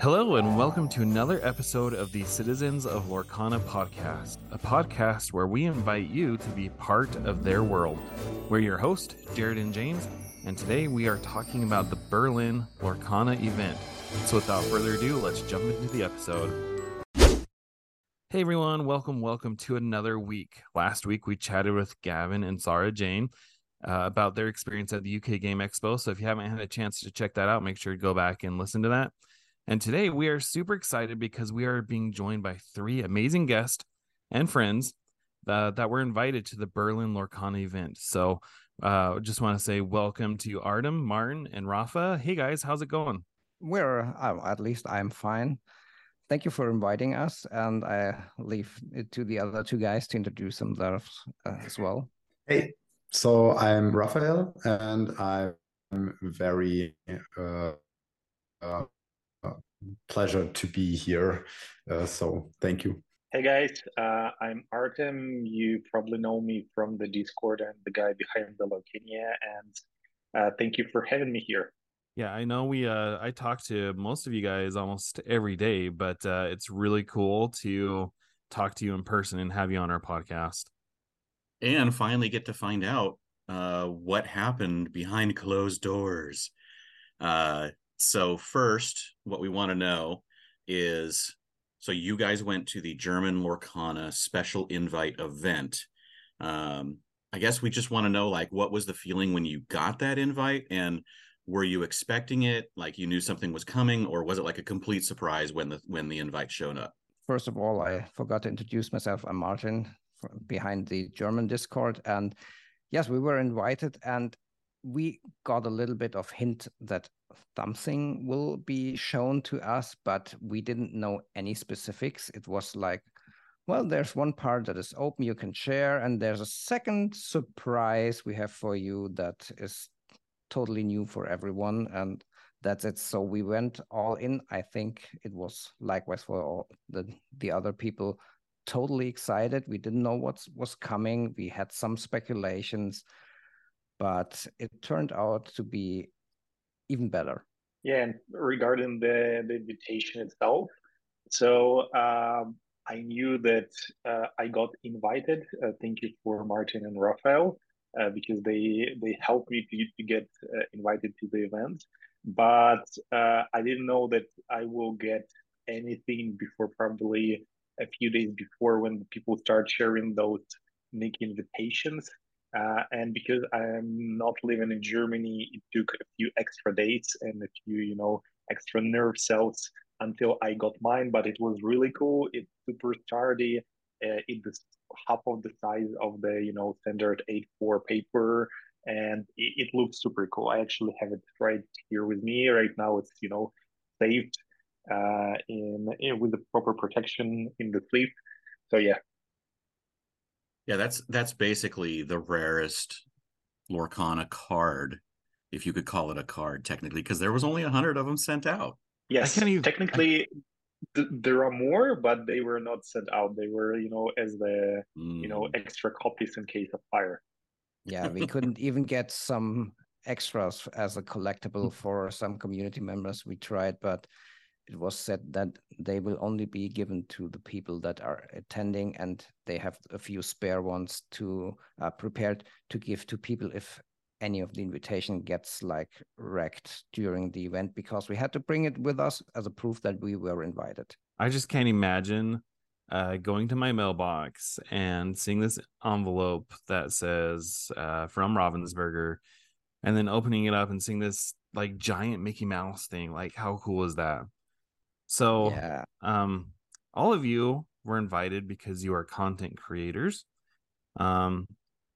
Hello, and welcome to another episode of the Citizens of Lorcana podcast, a podcast where we invite you to be part of their world. We're your host, Jared and James, and today we are talking about the Berlin Lorcana event. So, without further ado, let's jump into the episode. Hey everyone, welcome, welcome to another week. Last week we chatted with Gavin and Sarah Jane uh, about their experience at the UK Game Expo. So, if you haven't had a chance to check that out, make sure to go back and listen to that. And today we are super excited because we are being joined by three amazing guests and friends uh, that were invited to the Berlin Lorcana event. So uh, just want to say welcome to Artem, Martin, and Rafa. Hey guys, how's it going? We're uh, at least I'm fine. Thank you for inviting us, and I leave it to the other two guys to introduce themselves uh, as well. Hey, so I'm Raphael, and I'm very uh, uh, pleasure to be here. Uh, so thank you. Hey guys, uh, I'm Artem. You probably know me from the Discord and the guy behind the Lorcania, and uh, thank you for having me here. Yeah, I know we uh I talk to most of you guys almost every day, but uh it's really cool to talk to you in person and have you on our podcast. And finally get to find out uh what happened behind closed doors. Uh so first, what we want to know is so you guys went to the German Lorcana special invite event. Um, I guess we just want to know like what was the feeling when you got that invite and were you expecting it like you knew something was coming or was it like a complete surprise when the when the invite showed up? First of all, I forgot to introduce myself. I'm Martin behind the German Discord and yes, we were invited and we got a little bit of hint that something will be shown to us, but we didn't know any specifics. It was like, well, there's one part that is open you can share, and there's a second surprise we have for you that is totally new for everyone, and that's it. So we went all in. I think it was likewise for all the the other people. Totally excited. We didn't know what was coming. We had some speculations, but it turned out to be even better. Yeah, and regarding the, the invitation itself, so um, I knew that uh, I got invited. Uh, thank you for Martin and Raphael uh, because they they helped me to, to get uh, invited to the event. But uh, I didn't know that I will get anything before probably a few days before when people start sharing those Nick invitations. Uh, and because I'm not living in Germany, it took a few extra days and a few, you know, extra nerve cells until I got mine. But it was really cool. It's super sturdy. Uh, it's half of the size of the, you know, standard A4 paper, and it, it, looks super cool. I actually have it right here with me right now. It's, you know, saved uh, in, in with the proper protection in the sleeve. So yeah, yeah, that's that's basically the rarest Lorcana card, if you could call it a card technically, because there was only a hundred of them sent out. Yes, even, technically I... th- there are more, but they were not sent out. They were, you know, as the mm. you know mm. extra copies in case of fire. Yeah, we couldn't even get some extras as a collectible for some community members. We tried, but it was said that they will only be given to the people that are attending and they have a few spare ones to uh, prepared to give to people if any of the invitation gets like wrecked during the event because we had to bring it with us as a proof that we were invited. I just can't imagine uh, going to my mailbox and seeing this envelope that says uh, from Ravensburger, and then opening it up and seeing this like giant Mickey Mouse thing. Like, how cool is that? So, Yeah. um, all of you were invited because you are content creators. Um,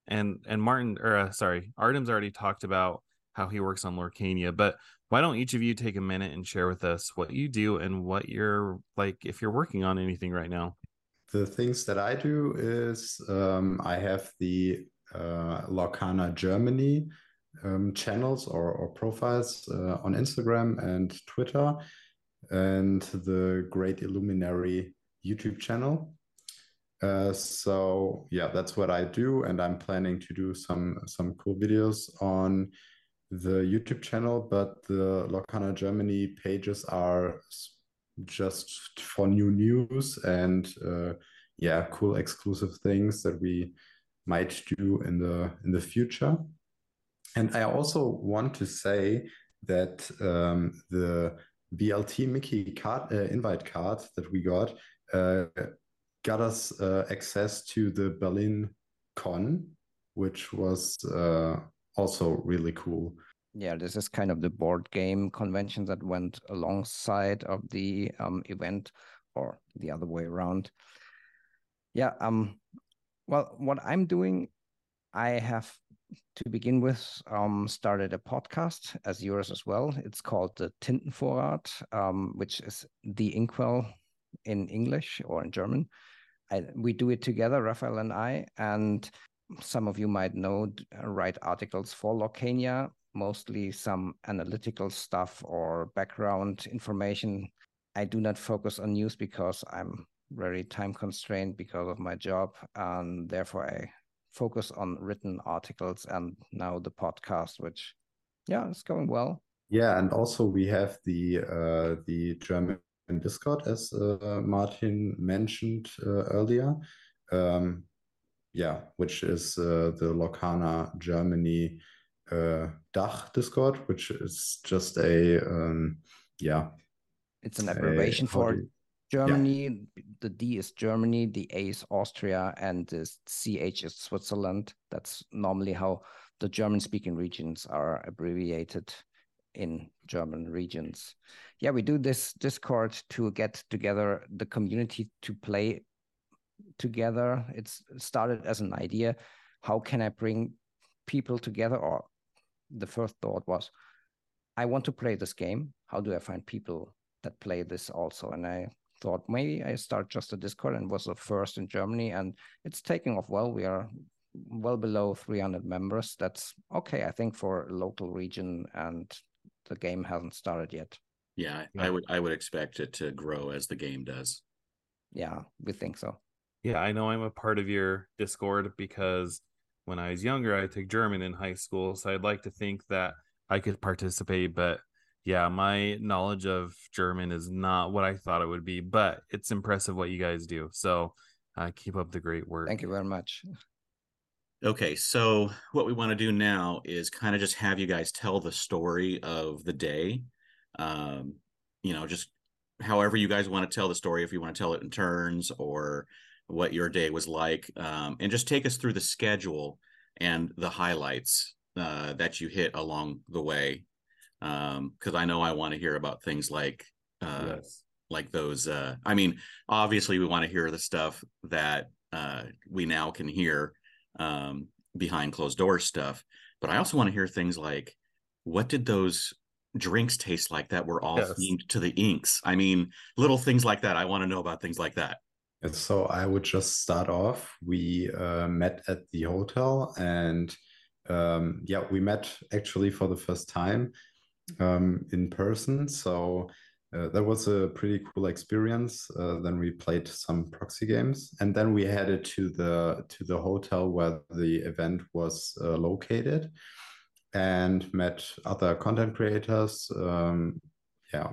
and and Martin, or uh, sorry, Artem's already talked about how he works on Lorcania, but why don't each of you take a minute and share with us what you do and what you're like if you're working on anything right now? The things that I do is um, I have the uh, Lorcana Germany um, channels or, or profiles uh, on Instagram and Twitter, and the Great Illuminary YouTube channel. Uh, so yeah, that's what I do, and I'm planning to do some some cool videos on the YouTube channel. But the Lorcana Germany pages are just for new news and uh, yeah, cool exclusive things that we might do in the in the future. And I also want to say that um, the BLT Mickey card uh, invite card that we got uh, got us uh, access to the Berlin Con, which was uh, also really cool. Yeah, this is kind of the board game convention that went alongside of the um, event or the other way around. Yeah, um well what I'm doing, I have to begin with um started a podcast as yours as well. It's called the Tintenvorrat, um, which is the Inkwell in English or in German. I, we do it together, Raphael and I, and some of you might know write articles for Lorcania, mostly some analytical stuff or background information. I do not focus on news because I'm very time constrained because of my job, and therefore I focus on written articles and now the podcast, which yeah, it's going well. Yeah, and also we have the uh, the German Discord, as uh, Martin mentioned uh, earlier. Um, yeah, which is uh, the Lorcana Germany uh, Dach Discord, which is just a um, yeah. It's an abbreviation for Germany. The D is Germany, the A is Austria, and the CH is Switzerland. That's normally how the German speaking regions are abbreviated in German regions. Yeah, we do this Discord to get together the community to play together. It started as an idea. How can I bring people together? Or the first thought was, I want to play this game. How do I find people that play this also? And I thought maybe I start just a Discord and was the first in Germany, and it's taking off well. We are well below 300 members. That's okay, I think, for a local region, and the game hasn't started yet. Yeah, Yeah. I would I would expect it to grow as the game does. Yeah, we think so. Yeah, I know I'm a part of your Discord because when I was younger, I took German in high school. So I'd like to think that I could participate. But yeah, my knowledge of German is not what I thought it would be, but it's impressive what you guys do. So uh, keep up the great work. Thank you very much. Okay, so what we want to do now is kind of just have you guys tell the story of the day. Um, you know, just however you guys want to tell the story, if you want to tell it in turns or what your day was like, um, and just take us through the schedule and the highlights uh, that you hit along the way. Because I know I want to hear about things like uh, Yes. like those uh i mean obviously we want to hear the stuff that uh we now can hear um behind closed doors stuff but i also want to hear things like what did those drinks taste like that were all Yes. themed to the inks i mean little things like that i want to know about things like that And so I would just start off. We uh, met at the hotel, and um, yeah, we met actually for the first time um, in person. So uh, that was a pretty cool experience. Uh, then we played some proxy games, and then we headed to the to the hotel where the event was uh, located, and met other content creators. Um, yeah,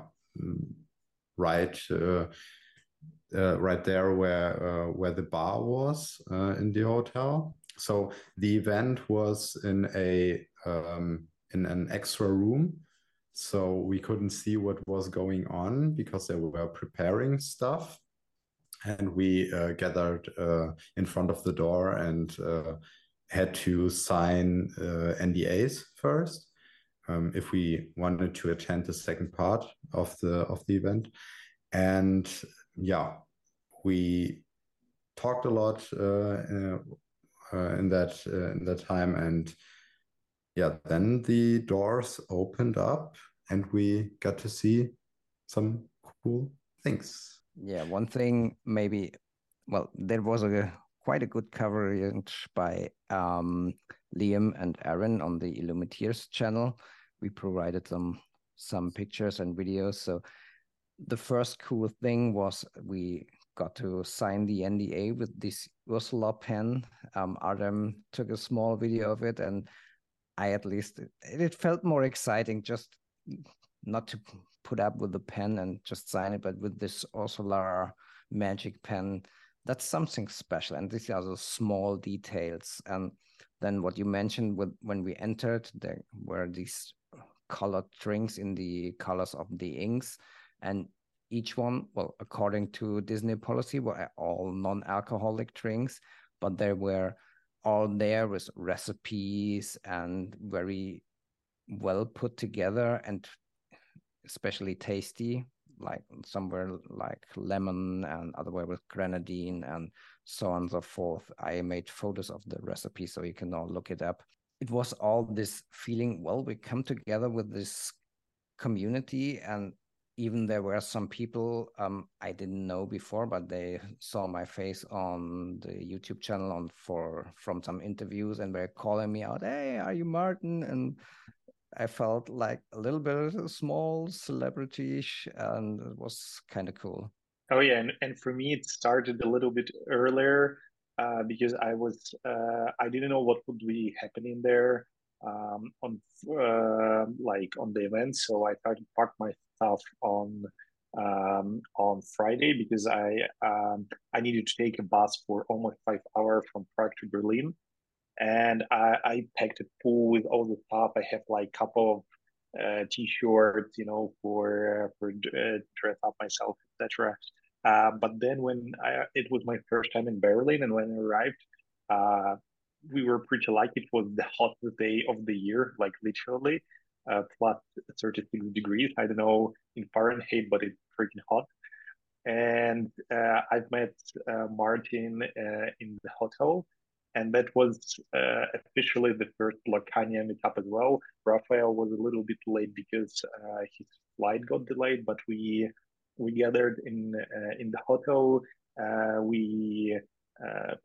right. Uh, uh, right there where uh, where the bar was in the hotel. So the event was in a um, in an extra room. So we couldn't see what was going on because they were preparing stuff. And we uh, gathered uh, in front of the door and uh, had to sign uh, NDAs first um, if we wanted to attend the second part of the of the event. And yeah, we talked a lot uh, uh, in that in that time, and yeah, then the doors opened up, and we got to see some cool things. Yeah, one thing maybe. Well, there was a quite a good coverage by um, Liam and Aaron on the Illumineers channel. We provided them some pictures and videos. So the first cool thing was we got to sign the NDA with this Ursula pen. Um, Artem took a small video of it, and I at least it, felt more exciting just not to put up with the pen and just sign it, but with this Ursula magic pen. That's something special, and these are the small details. And then what you mentioned with when we entered, there were these colored drinks in the colors of the inks, and each one, well, according to Disney policy, were all non-alcoholic drinks, but there were all there with recipes and very well put together and especially tasty like somewhere like lemon and otherwhere with grenadine and so on and so forth. I made photos of the recipe so you can all look it up. It was all this feeling well we come together with this community and even there were some people um, I didn't know before, but they saw my face on the YouTube channel on for from some interviews and were calling me out, "Hey, are you Martin?" And I felt like a little bit small celebrity, ish, and it was kind of cool. Oh yeah, and, and for me it started a little bit earlier uh, because I was uh, I didn't know what would be happening there um, on uh, like on the event, so I tried to park my on um, on Friday because I um, I needed to take a bus for almost five hours from Prague to Berlin, and I, I packed a pool with all the stuff. I have like a couple of uh, t-shirts, you know, for uh, for uh, dress up myself, etc. Uh, but then when I, it was my first time in Berlin, and when I arrived, uh, we were pretty lucky. It was the hottest day of the year, like literally plus 36 degrees. I don't know in Fahrenheit, but it's freaking hot. And uh, I've met uh, Martin uh, in the hotel, and that was uh, officially the first Lorcania meetup as well. Raphael was a little bit late because uh, his flight got delayed, but we we gathered in in the hotel. we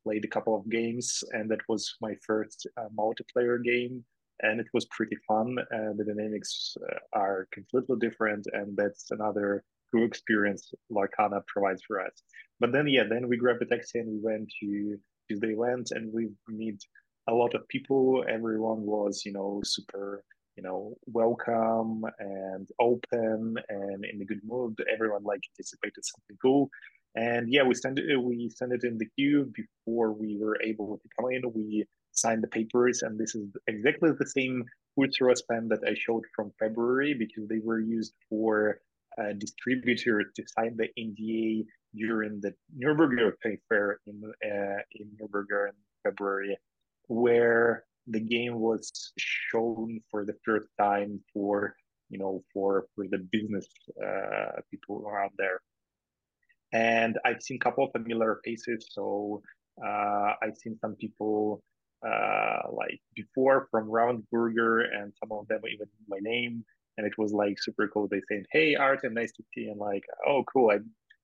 played a couple of games, and that was my first multiplayer game and it was pretty fun. The dynamics uh, are completely different, and that's another cool experience Lorcana provides for us. But then, yeah, then we grabbed a taxi and we went to to the event, and we meet a lot of people. Everyone was, you know, super, you know, welcome and open and in a good mood. Everyone like anticipated something cool. And yeah, we it. We it in the queue before we were able to come in. We sign the papers. And this is exactly the same Ursula pen that I showed from February because they were used for a distributor to sign the NDA during the Nürnberg fair in uh, in Nürnberg in February, where the game was shown for the first time for you know for for the business uh, people around there. And I've seen a couple of familiar faces, so uh, I've seen some people uh, like before from Ravensburger, and some of them even my name, and it was like super cool. They saying, "Hey, Artem, nice to see," you. and like, "Oh, cool." I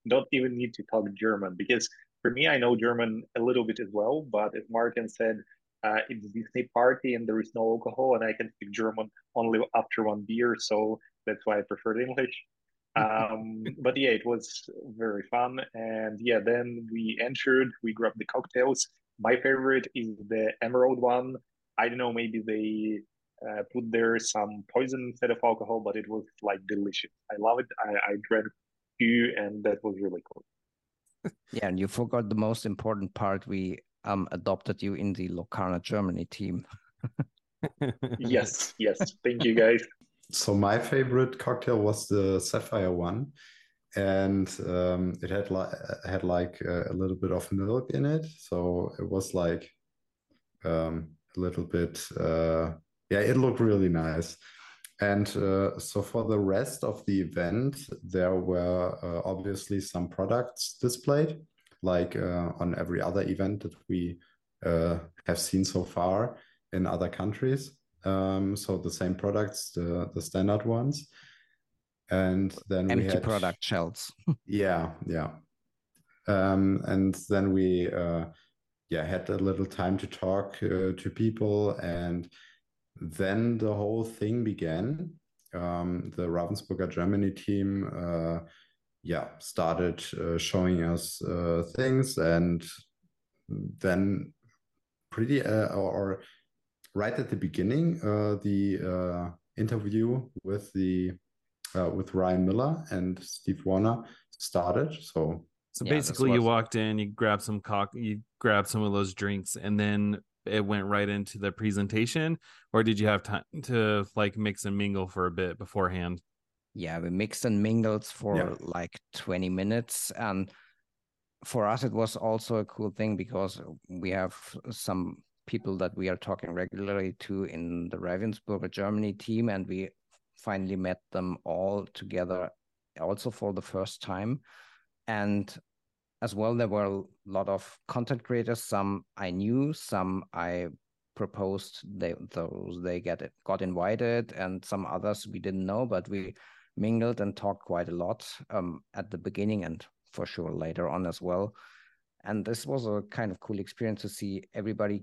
don't even need to talk German because for me, I know German a little bit as well. But as Martin said, uh, it's Disney party and there is no alcohol, and I can speak German only after one beer, so that's why I prefer English. um, but yeah, it was very fun, and yeah, then we entered, we grabbed the cocktails, my favorite is the emerald one. I don't know, maybe they uh, put there some poison instead of alcohol, but it was like delicious. I love it. I, I drank few, and that was really cool. yeah, and you forgot the most important part. We um adopted you in the Lorcana Germany team. yes, yes. Thank you, guys. So my favorite cocktail was the Sapphire one, and um, it had like had like a little bit of milk in it, so it was like um, a little bit. Uh, yeah, it looked really nice. And uh, so for the rest of the event, there were uh, obviously some products displayed, like uh, on every other event that we uh, have seen so far in other countries. Um, so the same products, the the standard ones, and then empty we had product shelves. yeah, yeah, um, and then we uh, yeah had a little time to talk uh, to people, and then the whole thing began. Um, the Ravensburger Germany team, uh, yeah, started uh, showing us uh, things, and then pretty uh, or right at the beginning, uh, the uh, interview with the uh, with Ryan Miller and Steve Warner started. So So Yeah, this basically, you walked in, you grabbed some cock, you grabbed some of those drinks, and then it went right into the presentation, or did you have time to like mix and mingle for a bit beforehand? Yeah, we mixed and mingled for Yeah. like 20 minutes. And for us, it was also a cool thing because we have some people that we are talking regularly to in the Ravensburger Germany team, and we finally met them all together also for the first time. And as well, there were a lot of content creators. Some I knew, some I proposed they those they get it got invited, and some others we didn't know, but we mingled and talked quite a lot um, at the beginning and for sure later on as well. And this was a kind of cool experience to see everybody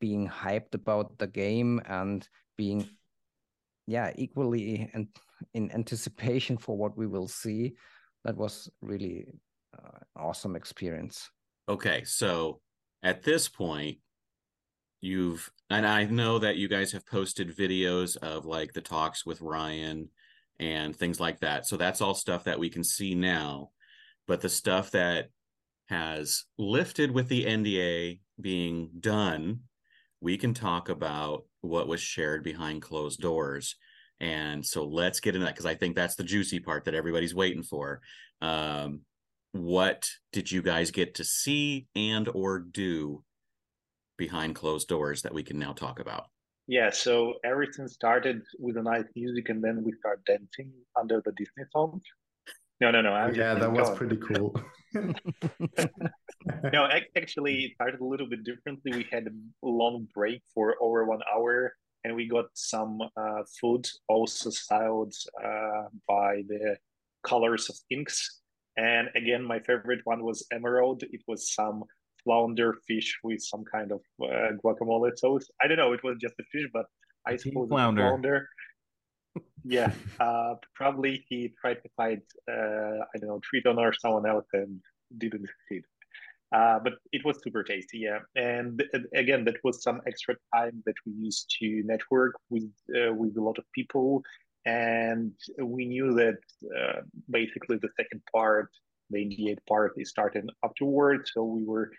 being hyped about the game and being, yeah, equally and in anticipation for what we will see. That was really uh, awesome experience. Okay, so at this point, you've and I know that you guys have posted videos of like the talks with Ryan and things like that. So that's all stuff that we can see now. But the stuff that has lifted with the NDA being done, we can talk about what was shared behind closed doors. And so let's get into that because I think that's the juicy part that everybody's waiting for. Um, what did you guys get to see and or do behind closed doors that we can now talk about? Yeah, so everything started with a nice music, and then we start dancing under the Disney song. No, no, no. I'm just yeah, that was Go on. pretty cool. No, actually, it started a little bit differently. We had a long break for over one hour, and we got some uh, food also styled uh, by the colors of inks. And again, my favorite one was emerald. It was some flounder fish with some kind of uh, guacamole sauce. I don't know. It was just a fish, but I pink suppose flounder. flounder. Yeah, uh, probably he tried to find uh, I don't know Triton or someone else and didn't succeed. Uh, but it was super tasty, yeah. And uh, again, that was some extra time that we used to network with uh, with a lot of people, and we knew that uh, basically the second part, the NDA part, is starting afterwards. So we were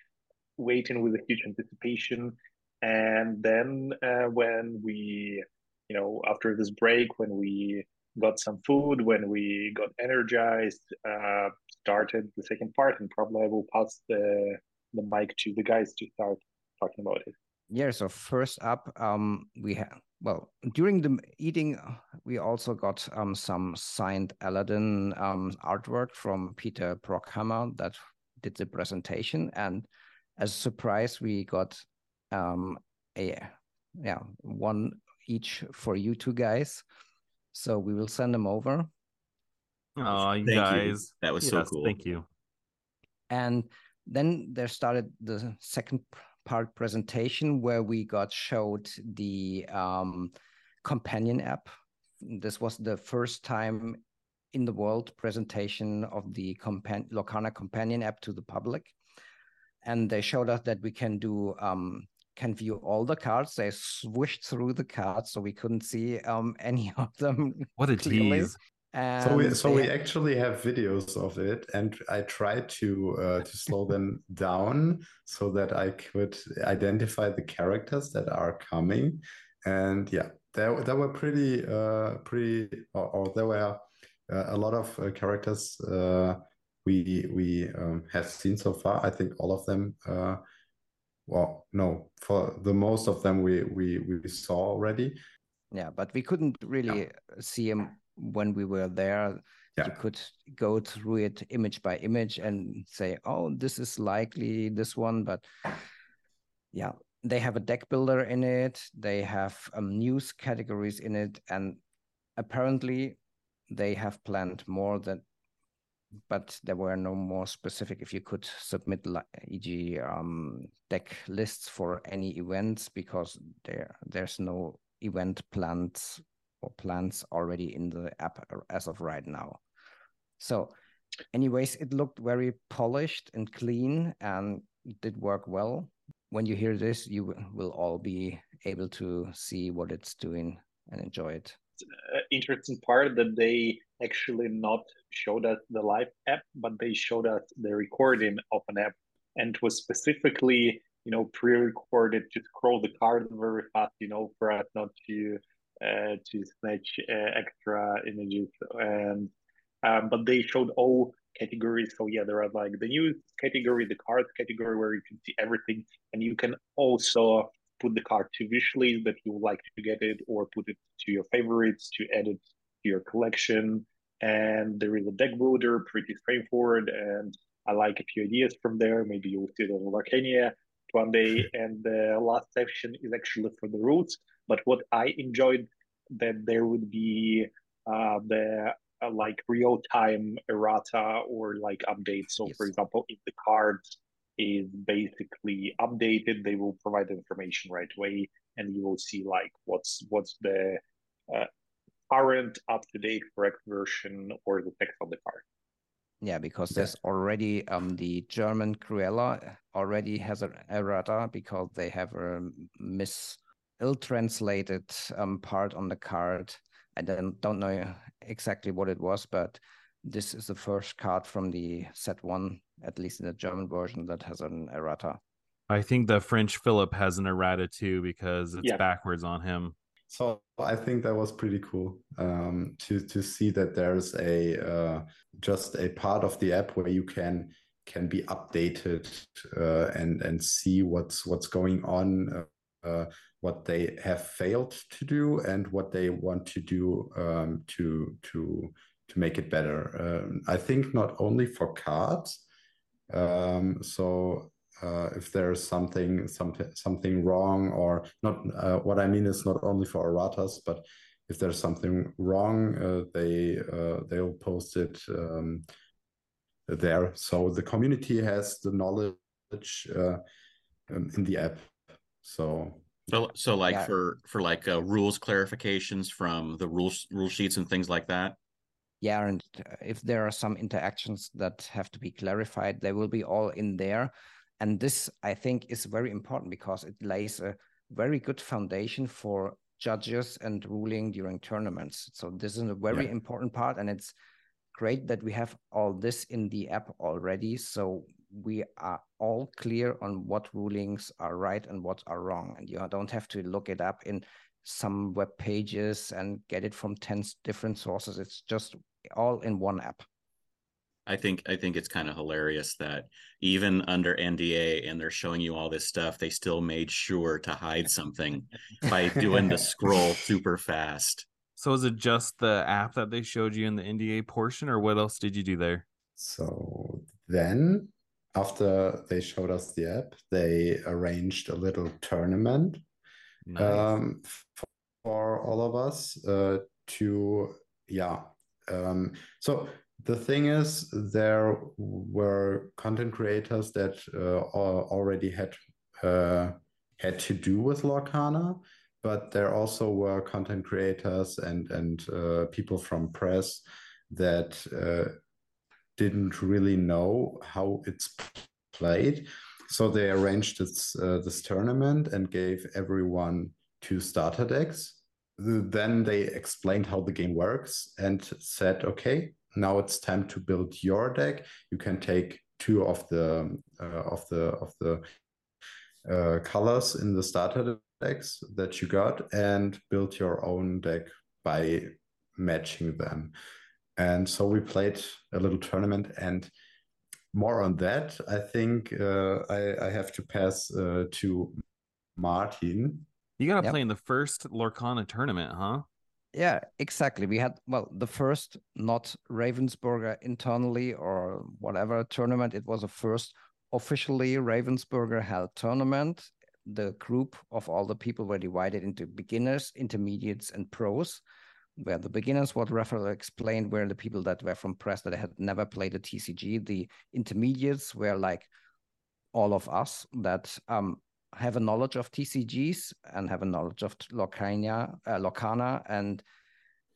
waiting with a huge anticipation. And then uh, when we, you know, after this break, when we got some food, when we got energized, uh, started the second part, and probably I will pass the the mic to the guys to start talking about it. Yeah, so first up, um, we have well during the eating, we also got um some signed Aladdin um artwork from Peter Brockhammer that did the presentation, and as a surprise, we got um a yeah one each for you two guys. So we will send them over, Oh, you Thank you. guys. That was so cool. Thank you. and then there started the second part presentation where we got showed the um, companion app this was the first time in the world presentation of the compan- Lorcana companion app to the public and they showed us that we can do um, can view all the cards they swished through the cards so we couldn't see um, any of them What a clearly. tease. and so we so they we actually have videos of it, and I tried to uh, to slow them down so that I could identify the characters that are coming. and yeah, there there were pretty uh pretty or, or there were uh, a lot of uh, characters uh, we we um, have seen so far. I think all of them. Well, no, for the most of them we we we saw already. Yeah, but we couldn't really yeah. see them when we were there. Yeah. You could go through it image by image and say, "Oh, this is likely this one," but yeah, they have a deck builder in it. They have um, news categories in it, and apparently they have planned more than but there were no more specific if you could submit like e.g. Um, deck lists for any events because there there's no event plans or plans already in the app as of right now. So anyways, it looked very polished and clean and did work well. When you hear this, you will all be able to see what it's doing and enjoy it. Uh, interesting part that they actually not showed us the live app, but they showed us the recording of an app, and was specifically you know pre-recorded to scroll the card very fast, you know, for us not to uh, to snatch uh, extra images. And um, but they showed all categories. So yeah, there are like the news category, the cards category, where you can see everything, and you can also put the card to wish list that you would like to get it, or put it to your favorites to add it to your collection. And there is a deck builder, pretty straightforward, and I like a few ideas from there. Maybe you'll see it on Lorcania one day. And the last section is actually for the roots. But what I enjoyed that there would be uh, the uh, like real time errata or like updates. So, yes. for example, if the cards is basically updated. They will provide the information right away and you will see like what's what's the uh, current up to date correct version or the text on the card yeah because yeah. there's already um the german cruella already has an errata because they have a mis ill translated um, part on the card. I don't, don't know exactly what it was but this is the first card from the set one at least in the German version, that has an errata. I think the French Philip has an errata too because it's yeah. backwards on him. So I think that was pretty cool um, to to see that there's a uh, just a part of the app where you can can be updated uh, and and see what's what's going on, uh, uh what they have failed to do, and what they want to do um, to to to make it better. Um, I think not only for cards, um, so uh, if there's something something something wrong or not, uh, what I mean is not only for erratas, but if there's something wrong, uh, they uh, they'll post it um, there. So the community has the knowledge uh, um, in the app. So so, so like yeah. for for like uh, rules clarifications from the rules rule sheets and things like that yeah and uh, if there are some interactions that have to be clarified they will be all in there. And this i think is very important because it lays a very good foundation for judges and ruling during tournaments. So this is a very yeah. important part and it's great that we have all this in the app already. So we are all clear on what rulings are right and what are wrong. And you don't have to look it up in some web pages and get it from 10 different sources. It's just all in one app. I think i think it's kind of hilarious that even under nda and they're showing you all this stuff they still made sure to hide something by doing the scroll super fast. So is it just the app that they showed you in the nda portion or what else did you do there? So then after they showed us the app they arranged a little tournament nice. um, for all of us uh, to yeah um, so the thing is there were content creators that uh, already had uh, had to do with lorcana but there also were content creators and and uh, people from press that uh, didn't really know how it's played so they arranged this uh, this tournament and gave everyone two starter decks. Then they explained how the game works and said, okay, now it's time to build your deck. You can take two of the uh, of the of the uh, colors in the starter decks that you got and build your own deck by matching them. And so we played a little tournament and more on that. I think uh, I, I, have to pass uh, to Martin. You got to yep. play in the first Lorcana tournament, huh? Yeah, exactly. We had well the first not Ravensburger internally or whatever tournament. It was a first officially Ravensburger held tournament. The group of all the people were divided into beginners, intermediates, and pros. Where the beginners, what Raphael explained, were the people that were from press that had never played a TCG. The intermediates were like all of us that um, have a knowledge of TCGs and have a knowledge of Lorcana, uh, Lorcana, and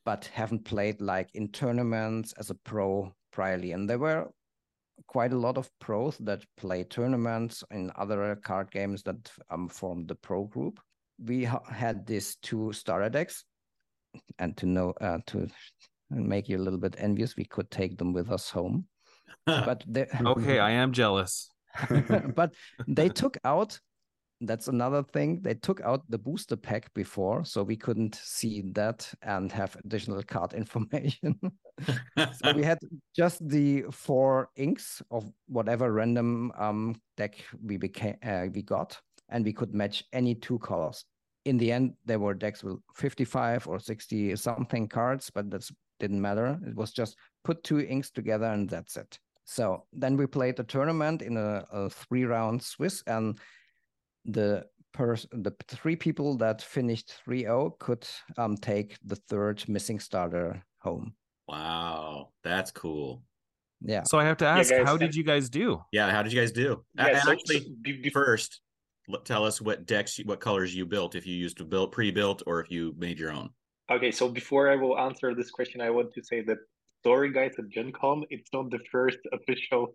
but haven't played like in tournaments as a pro priorly. And there were quite a lot of pros that play tournaments in other card games that um, formed the pro group. We ha had these two starter decks, and to know uh, to make you a little bit envious, we could take them with us home. but okay, I am jealous. but they took out that's another thing. They took out the booster pack before, so we couldn't see that and have additional card information. so we had just the four inks of whatever random um, deck we became uh, we got, and we could match any two colors. In the end, there were decks with 55 or 60 something cards, but that didn't matter. It was just put two inks together and that's it. So then we played the tournament in a, a three round Swiss, and the person the three people that finished 3-0 could um, take the third missing starter home. Wow that's cool. Yeah. So i have to ask yeah, guys, how did you guys do? Yeah how did you guys do? Yeah, so, actually so, first tell us what decks what colors you built if you used to build pre-built or if you made your own. Okay so before i will answer this question i want to say that sorry guys at gen con it's not the first official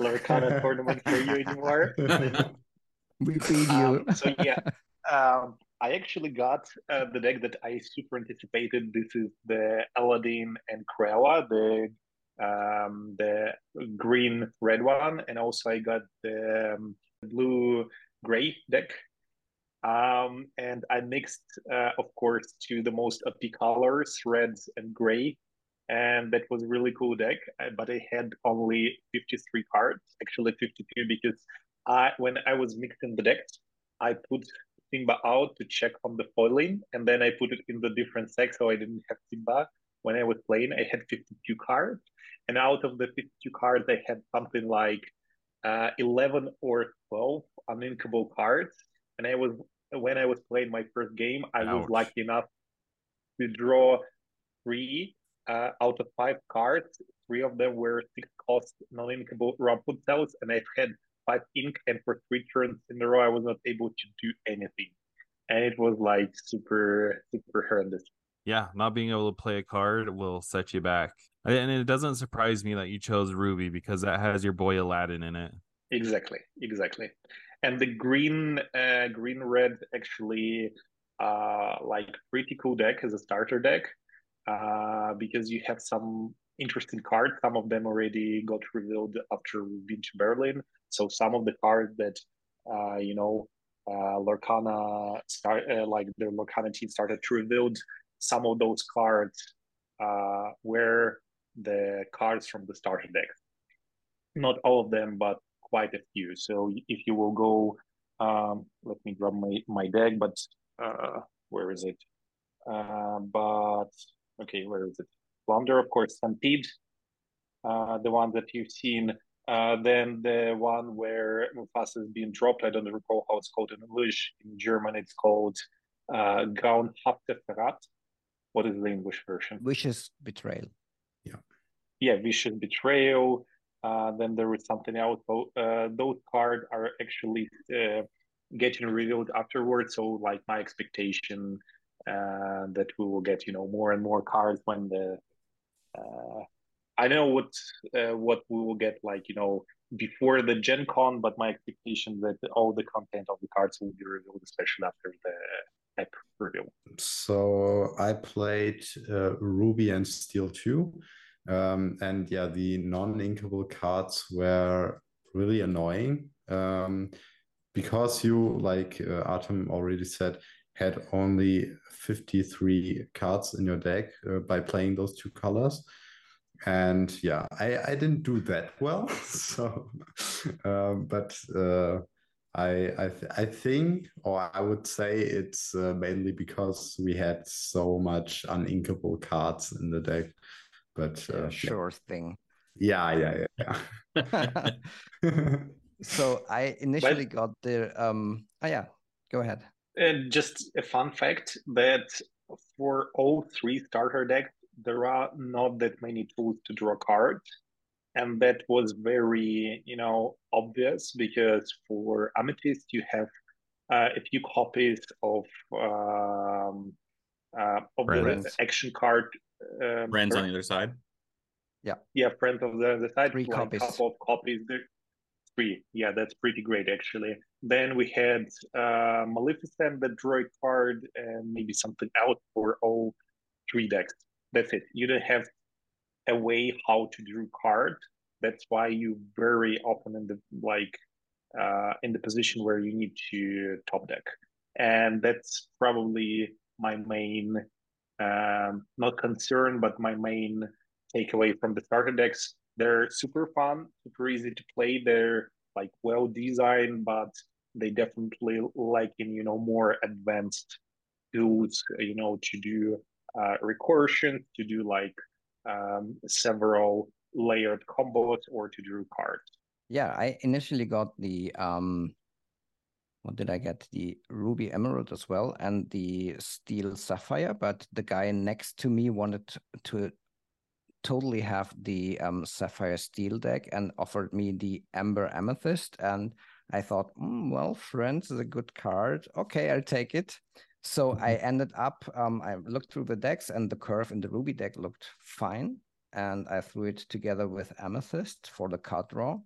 lorcana tournament for you anymore We feed you. Um, so yeah, um, I actually got uh, the deck that I super anticipated. This is the Aladdin and Cruella, the um, the green red one, and also I got the um, blue gray deck. Um, and I mixed, uh, of course, to the most OP colors, reds and gray, and that was really cool deck. Uh, but I had only 53 cards, actually 52, because I when I was mixing the decks, I put Simba out to check on the foiling, and then I put it in the different decks, so I didn't have Simba. When I was playing, I had 52 cards, and out of the 52 cards, I had something like uh, 11 or 12 uninkable cards. And I was when I was playing my first game, I Ouch. was lucky enough to draw three uh, out of five cards. Three of them were six cost non-inkable Rapunzels, and I've had five ink, and for three turns in a row, I was not able to do anything, and it was like super super horrendous. Yeah, not being able to play a card will set you back, and it doesn't surprise me that you chose Ruby because that has your boy Aladdin in it. Exactly, exactly, and the green uh, green red actually uh like pretty cool deck as a starter deck uh because you have some interesting cards. Some of them already got revealed after to Berlin. So some of the cards that uh, you know uh, Lorcana start uh, like the Lorcana team started to reveal some of those cards uh, were the cards from the starter deck. Not all of them, but quite a few. So if you will go, um, let me grab my my deck. But uh, where is it? Uh, but okay, where is it? Flounder, of course, Stampede, uh, the one that you've seen. Uh, then the one where Mufasa is being dropped. I don't recall how it's called in English. In German, it's called uh, Grauenhafte Verrat. What is the English version? Vicious Betrayal. Yeah. Yeah, Vicious Betrayal. Uh, then there is something else. Uh, those cards are actually uh, getting revealed afterwards. So, like my expectation uh, that we will get, you know, more and more cards when the uh, I know what uh, what we will get like you know before the Gen Con, but my expectation that all the content of the cards will be revealed, especially after the app reveal. So I played uh, Ruby and Steel 2. Um, and yeah, the non-inkable cards were really annoying. Um, because you, like uh, Artem already said, had only 53 cards in your deck uh, by playing those two colors. And yeah, I, I didn't do that well. So, uh, but uh, I I, th I think, or I would say, it's uh, mainly because we had so much uninkable cards in the deck. But uh, sure yeah. thing. Yeah, yeah, yeah. so I initially but, got the um. Oh yeah, go ahead. And just a fun fact that for all three starter decks, there are not that many tools to draw cards. And that was very, you know, obvious because for Amethyst, you have uh, a few copies of um, uh, of the action card. Um, Friends on the other side. Yeah. Yeah, friends of the other side. Three copies. couple of copies. There. Three. Yeah, that's pretty great actually. Then we had uh, Maleficent, the droid card, and maybe something else for all three decks. That's it. You don't have a way how to draw card. That's why you very often in the like uh, in the position where you need to top deck, and that's probably my main um, not concern, but my main takeaway from the starter decks. They're super fun, super easy to play. They're like well designed, but they definitely like in you know more advanced tools, you know, to do recursion, to do like um, several layered combos, or to draw cards. Yeah, I initially got the um, what did I get? The ruby emerald as well, and the steel sapphire. But the guy next to me wanted to totally have the um, sapphire steel deck and offered me the amber amethyst and I thought, mm, well, Friends is a good card. Okay, I'll take it. So mm-hmm. I ended up, um, I looked through the decks and the curve in the Ruby deck looked fine. And I threw it together with Amethyst for the card draw.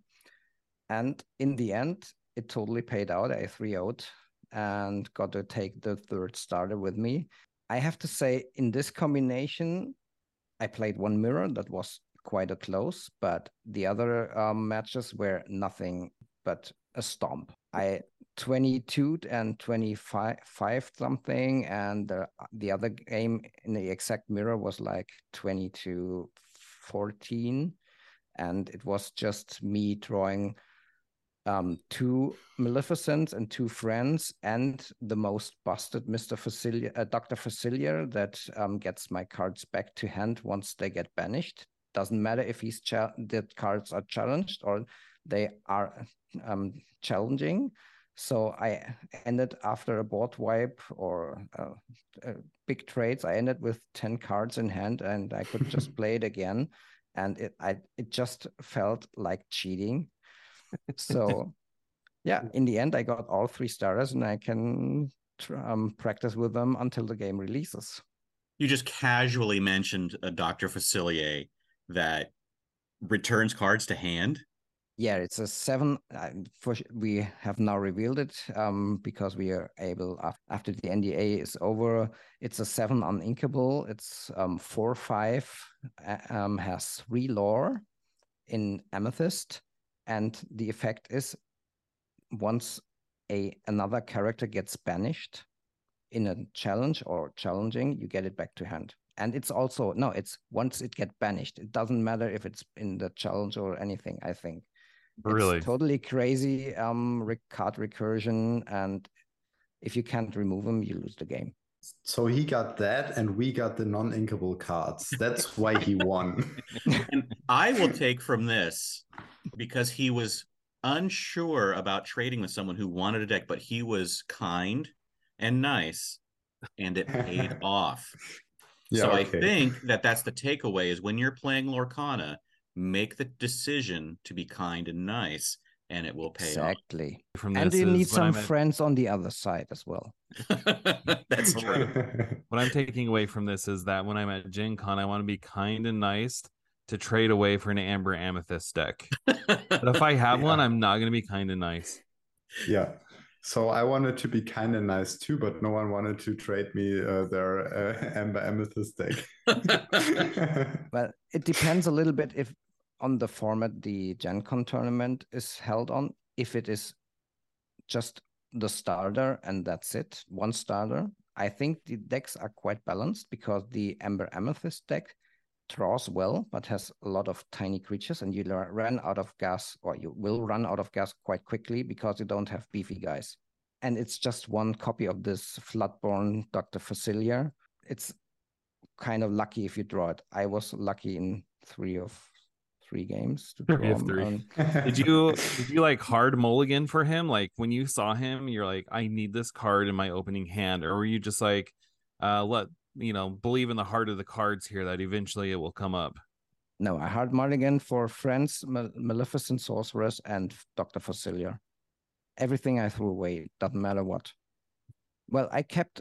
And in the end, it totally paid out. I 3 out and got to take the third starter with me. I have to say, in this combination, I played one mirror that was quite a close, but the other um, matches were nothing but a stomp. I 22 and 25 something, and the, the other game in the exact mirror was like 22 14, and it was just me drawing um, two Maleficents and two friends, and the most busted Mr. Facilier, uh, Dr. Facilier that um, gets my cards back to hand once they get banished. Doesn't matter if he's the cards are challenged or they are um, challenging. So I ended after a board wipe or uh, uh, big trades. I ended with ten cards in hand, and I could just play it again. And it I it just felt like cheating. So yeah, in the end, I got all three stars, and I can um, practice with them until the game releases. You just casually mentioned a Dr. Facilier that returns cards to hand yeah, it's a seven. Uh, for we have now revealed it um, because we are able after the NDA is over. It's a seven uninkable. It's um, four five. Um, has three lore in amethyst, and the effect is once a another character gets banished in a challenge or challenging, you get it back to hand. And it's also no, it's once it get banished. It doesn't matter if it's in the challenge or anything. I think Really? It's totally crazy um, card recursion. And if you can't remove them, you lose the game. So he got that, and we got the non inkable cards. That's why he won. and I will take from this because he was unsure about trading with someone who wanted a deck, but he was kind and nice, and it paid off. Yeah, so okay. I think that that's the takeaway: is when you're playing Lorcana, make the decision to be kind and nice and it will pay exactly. From and you need some friends on the other side as well. That's true. What i'm taking away from this is that when i'm at gen con i want to be kind and nice to trade away for an amber amethyst deck. But if i have yeah. one i'm not going to be kind and nice. Yeah so I wanted to be kind of nice too, but no one wanted to trade me uh, their uh, Amber Amethyst deck. well, it depends a little bit if on the format the Gen Con tournament is held on. If it is just the starter and that's it, one starter. I think the decks are quite balanced because the amber Amethyst deck draws well, but has a lot of tiny creatures, and you run out of gas, or you will run out of gas quite quickly because you don't have beefy guys. And it's just one copy of this Floodborn Dr. Facilier. It's kind of lucky if you draw it. I was lucky in three of three games to draw three. Um, did you did you like hard mulligan for him? Like when you saw him, you're like, I need this card in my opening hand, or were you just like, uh, let you know, believe in the heart of the cards here that eventually it will come up? No, I hard mulligan for friends, Maleficent Sorceress, and Doctor Facilier. Everything I threw away, doesn't matter what. Well, I kept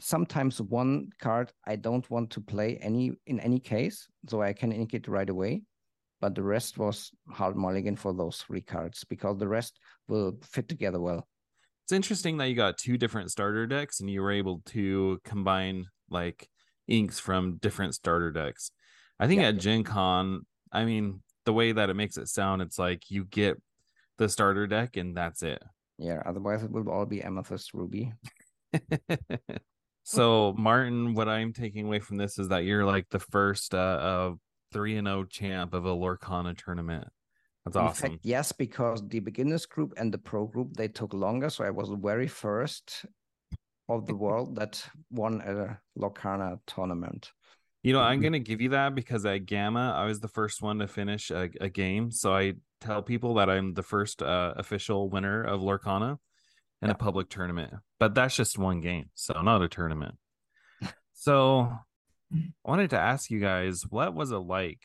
sometimes one card I don't want to play any in any case, so I can ink it right away but the rest was hard mulligan for those three cards because the rest will fit together well. It's interesting that you got two different starter decks and you were able to combine like inks from different starter decks. I think yeah. at Gen Con, I mean, the way that it makes it sound, it's like you get the starter deck and that's it. Yeah, otherwise it will all be Amethyst Ruby. so, Martin, what I'm taking away from this is that you're like the first uh, of three and zero oh champ of a Lorcana tournament. That's In awesome. Fact, yes, because the beginners group and the pro group they took longer, so I was very first of the world that won a Lorcana tournament. You know, I'm mm-hmm. going to give you that because at GAMA, I was the first one to finish a, a game. So I tell people that I'm the first uh, official winner of Lorcana in yeah. a public tournament. But that's just one game, so not a tournament. so I wanted to ask you guys, what was it like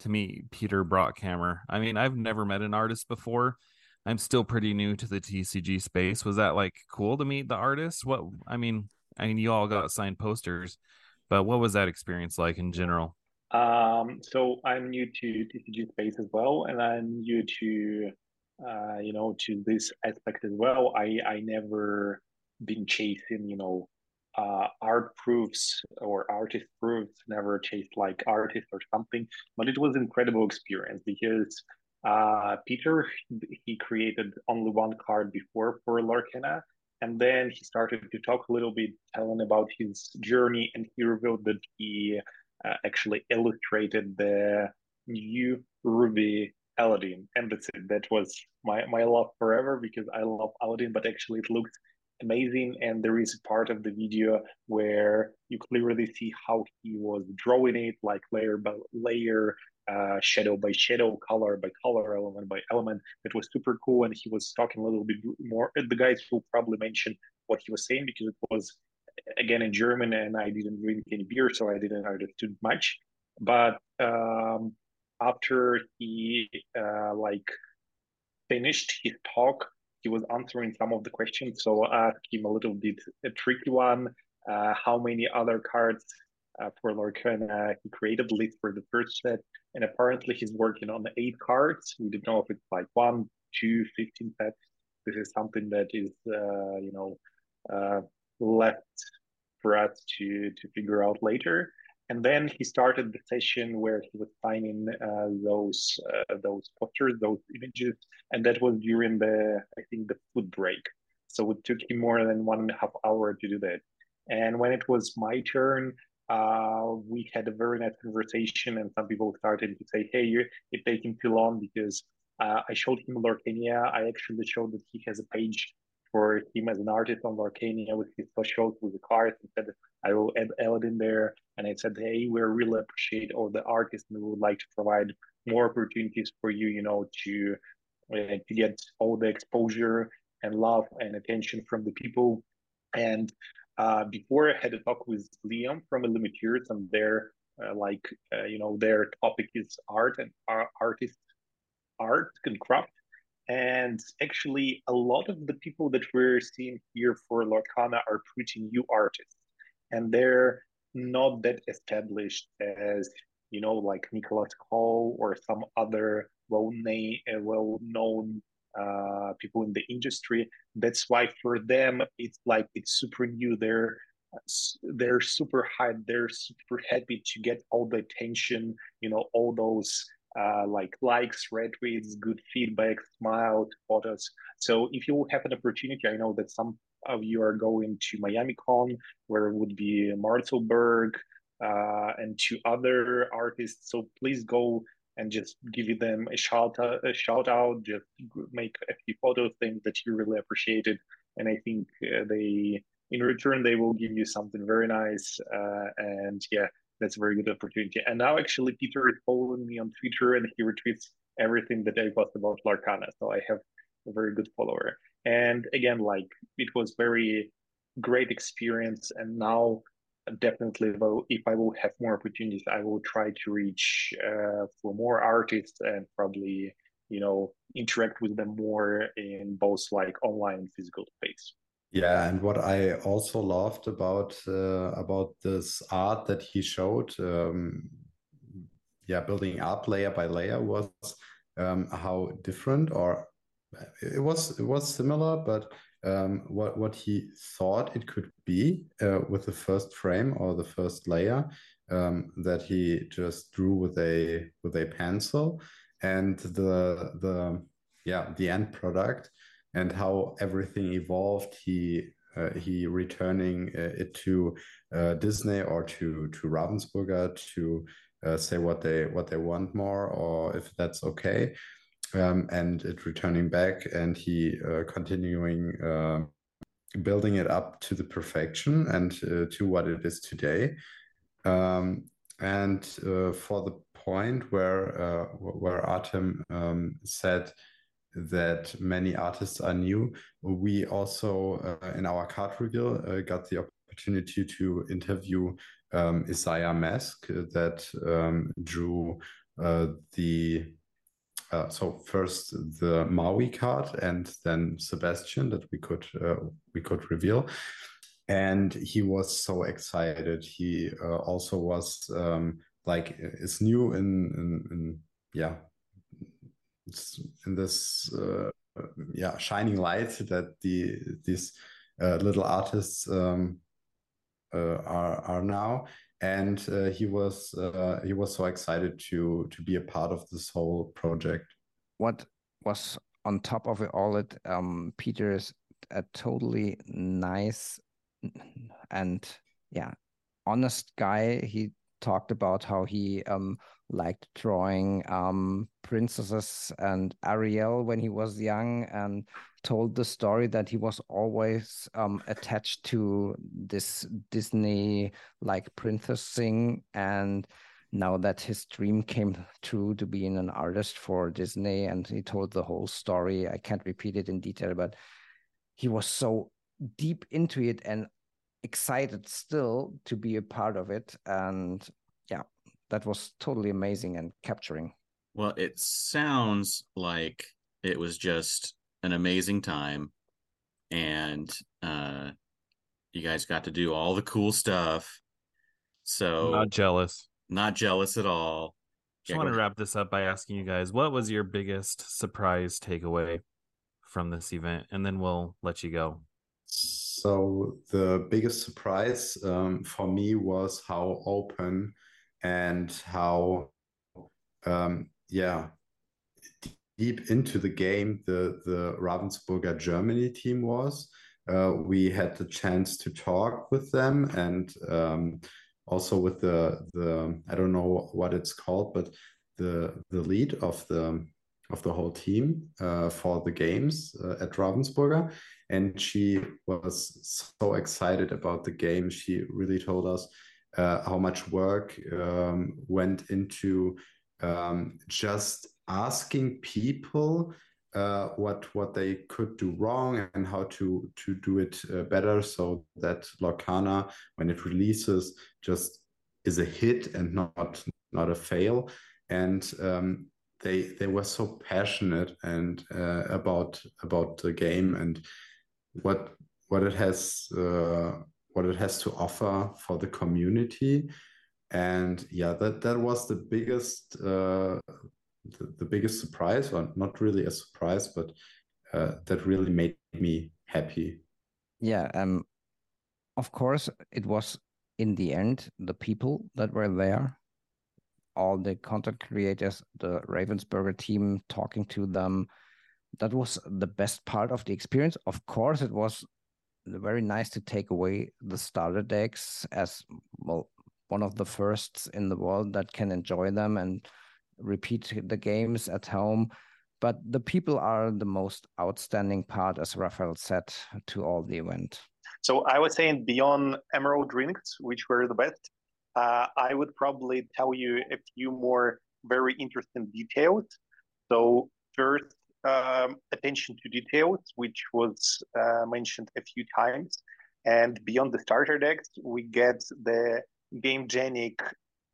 to meet Peter Brockhammer? I mean, I've never met an artist before. I'm still pretty new to the TCG space. Was that like cool to meet the artist? What I mean, I mean, you all got signed posters, but what was that experience like in general? Um, so I'm new to TCG space as well, and I'm new to, uh, you know, to this aspect as well. I I never been chasing, you know, uh, art proofs or artist proofs never chased like artist or something but it was incredible experience because uh, peter he created only one card before for lorcana and then he started to talk a little bit telling about his journey and he revealed that he uh, actually illustrated the new ruby Aladdin, and that's it. That was my my love forever because I love Aladdin, but actually it looked amazing. And there is a part of the video where you clearly see how he was drawing it, like layer by layer, uh, shadow by shadow, color by color, element by element. It was super cool. And he was talking a little bit more. The guys will probably mention what he was saying because it was again in German and I didn't drink any beer, so I didn't understand much. But um, after he uh, like finished his talk, he was answering some of the questions. So I asked him a little bit a tricky one. Uh, how many other cards uh, for Lorcana he created, at list for the first set. And apparently he's working on eight cards. We don't know if it's like one, two, 15 sets. This is something that is, uh, you know, uh, left for us to, to figure out later. And then he started the session where he was signing uh, those uh, those posters, those images, and that was during the I think the food break. So it took him more than one and a half hour to do that. And when it was my turn, uh, we had a very nice conversation, and some people started to say, "Hey, it's taking too long because uh, I showed him Lorcania. I actually showed that he has a page for him as an artist on Lorcania with his socials with the cards and said I will add Aladdin there. And I said, hey, we really appreciate all the artists and we would like to provide more opportunities for you, you know, to uh, to get all the exposure and love and attention from the people. And uh, before I had a talk with Liam from Illumineers and their uh, like uh, you know their topic is art and uh, artist art and craft. And actually, a lot of the people that we're seeing here for Lorcana are pretty new artists, and they're not that established as you know, like Nicholas Hall or some other well-known, uh, well-known uh, people in the industry. That's why for them it's like it's super new. They're they're super hyped. They're super happy to get all the attention. You know, all those uh, like likes, retweets, good feedback, smile, photos. So if you have an opportunity, I know that some of you are going to Miami Con, where it would be Marcel Berg uh, and two other artists. So please go and just give them a shout out, a shout out just make a few photos, things that you really appreciated. And I think uh, they, in return, they will give you something very nice. Uh, and yeah, that's a very good opportunity. And now actually Peter is following me on Twitter and he retweets everything that I post about Lorcana. So I have a very good follower. And again, like it was very great experience. And now definitely though if I will have more opportunities, I will try to reach uh, for more artists and probably, you know, interact with them more in both like online and physical space. Yeah, and what I also loved about uh, about this art that he showed, um, yeah, building up layer by layer was um, how different, or it was it was similar, but um, what what he thought it could be uh, with the first frame or the first layer um, that he just drew with a with a pencil, and the the yeah the end product and how everything evolved. He uh, he returning uh, it to uh, Disney or to to Ravensburger to uh, say what they what they want more or if that's okay, um, and it returning back and he uh, continuing uh, building it up to the perfection and to what it is today. Um, and for the point where where Artem um, said that many artists are new. We also, uh, in our card reveal, uh, got the opportunity to interview um, Isaiah Mesq that um, drew uh, the uh, so first the Maui card and then Sebastian that we could uh, we could reveal, and he was so excited. He uh, also was um, like is new in, in, in yeah in this uh, yeah shining light that the these uh, little artists um, uh, are are now and uh, he was uh, he was so excited to to be a part of this whole project. What was on top of it all it um peter is a totally nice and yeah honest guy. He talked about how he um liked drawing um, princesses and Ariel when he was young and told the story that he was always um, attached to this Disney like princess thing and now that his dream came true to being an artist for Disney and he told the whole story I can't repeat it in detail but he was so deep into it and excited still to be a part of it. And yeah that was totally amazing and capturing. Well, it sounds like it was just an amazing time, and uh, you guys got to do all the cool stuff. So not jealous, not jealous at all. Just yeah, want to wrap this up by asking you guys what was your biggest surprise takeaway from this event, and then we'll let you go. So the biggest surprise um, for me was how open and how um, yeah deep into the game the the Ravensburger Germany team was. Uh, we had the chance to talk with them and um, also with the the I don't know what it's called, but the the lead of the of the whole team uh, for the games uh, at Ravensburger, and she was so excited about the game. She really told us how much work um, went into um, just asking people uh, what what they could do wrong and how to to do it uh, better so that Lorcana when it releases just is a hit and not not a fail. And um, they they were so passionate and uh, about about the game and what what it has uh, what it has to offer for the community and yeah that that was the biggest uh, the, the, biggest surprise or not really a surprise but uh, that really made me happy yeah um of course it was in the end the people that were there all the content creators, the Ravensburger team, talking to them. That was the best part of the experience. Of course, it was very nice to take away the starter decks as well one of the firsts in the world that can enjoy them and repeat the games at home. But the people are the most outstanding part as rafael said to all the event. So i was saying beyond emerald rings which were the best uh, i would probably tell you a few more very interesting details. So first um, attention to details, which was uh, mentioned a few times. And beyond the starter decks, we get the Gamegenic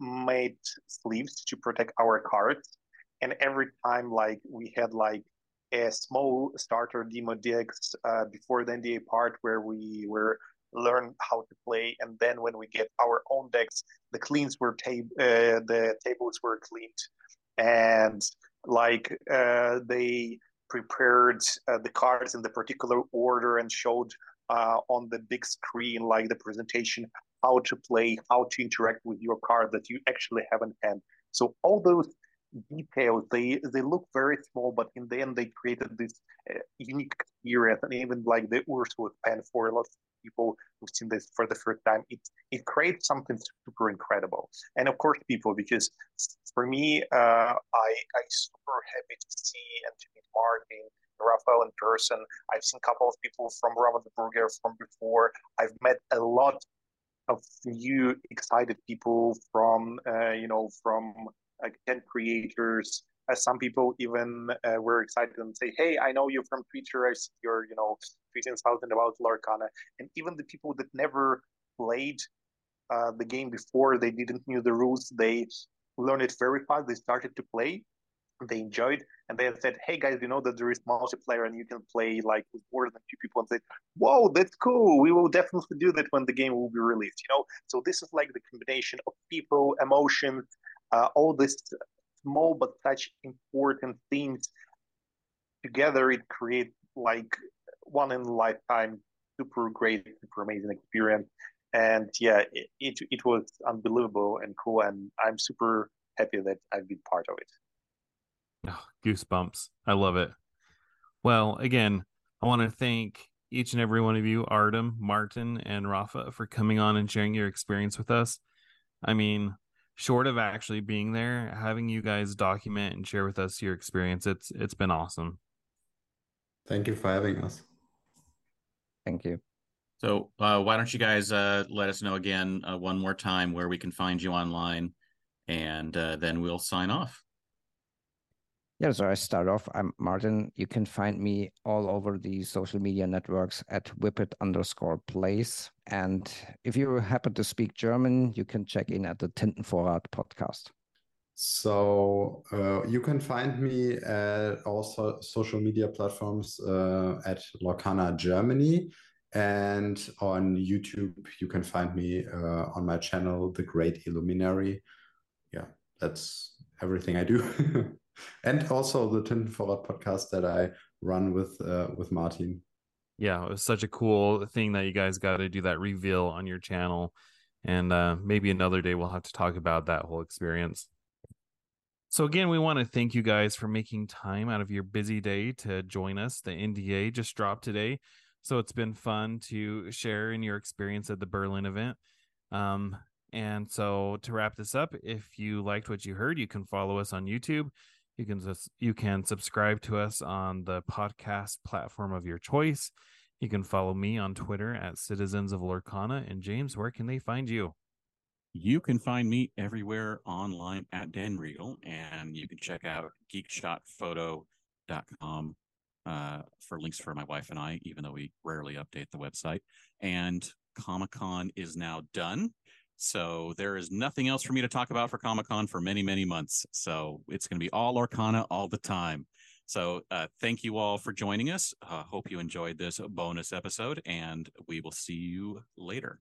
made sleeves to protect our cards. And every time, like we had like a small starter demo decks uh, before the NDA part where we were learn how to play, and then when we get our own decks, the cleans were tab- uh, the tables were cleaned, and like uh, they prepared uh, the cards in the particular order and showed uh, on the big screen like the presentation how to play how to interact with your card that you actually have in hand. So all those details they they look very small but in the end they created this uh, unique experience and even like the Ursus pen for people who've seen this for the first time, it it creates something super incredible. And of course, people, because for me, uh, I I super happy to see and to meet Martin, Rafael in person. I've seen a couple of people from Ravensburger from before. I've met a lot of new excited people from uh, you know from like 10 creators some people even uh, were excited and say, "Hey, I know you from Twitter. I see your, you know, tweeting something about Lorcana." And even the people that never played uh, the game before, they didn't knew the rules. They learned it very fast. They started to play. They enjoyed, and they said, "Hey guys, you know that there is multiplayer and you can play like with more than two people." And said, "Whoa, that's cool. We will definitely do that when the game will be released." You know, so this is like the combination of people, emotions, uh, all this small but such important things together it creates like one in a lifetime super great super amazing experience. And yeah it, it, it was unbelievable and cool and i'm super happy that i've been part of it. Oh, goosebumps. I love it. Well again i want to thank each and every one of you artem martin and rafa for coming on and sharing your experience with us. I mean short of actually being there, having you guys document and share with us your experience, it's it's been awesome. Thank you for having us. Thank you. So, uh, why don't you guys uh, let us know again uh, one more time where we can find you online, and uh, then we'll sign off. Yeah, so I start off. I'm Martin. You can find me all over the social media networks at whippet underscore place. And if you happen to speak German, you can check in at the Tintenvorrat podcast. So uh, you can find me at also social media platforms uh, at Lorcana Germany. And on YouTube, you can find me uh, on my channel, The Great Illuminary. Yeah, that's everything I do. and also the Tintenvorrat podcast that I run with uh, with Martin. Yeah, it was such a cool thing that you guys got to do that reveal on your channel, and uh, maybe another day we'll have to talk about that whole experience. So again, we want to thank you guys for making time out of your busy day to join us. The NDA just dropped today, so it's been fun to share in your experience at the Berlin event. Um, and so to wrap this up, if you liked what you heard, you can follow us on YouTube you can just you can subscribe to us on the podcast platform of your choice. You can follow me on Twitter at Citizens of Lorcana. And James, where can they find you? You can find me everywhere online at Dan Riegel, and you can check out geekshotphoto.com uh, for links for my wife and I, even though we rarely update the website. And Comic Con is now done. So there is nothing else for me to talk about for Comic Con for many, many months. So it's going to be all Lorcana all the time. So uh, thank you all for joining us. Uh, hope you enjoyed this bonus episode, and we will see you later.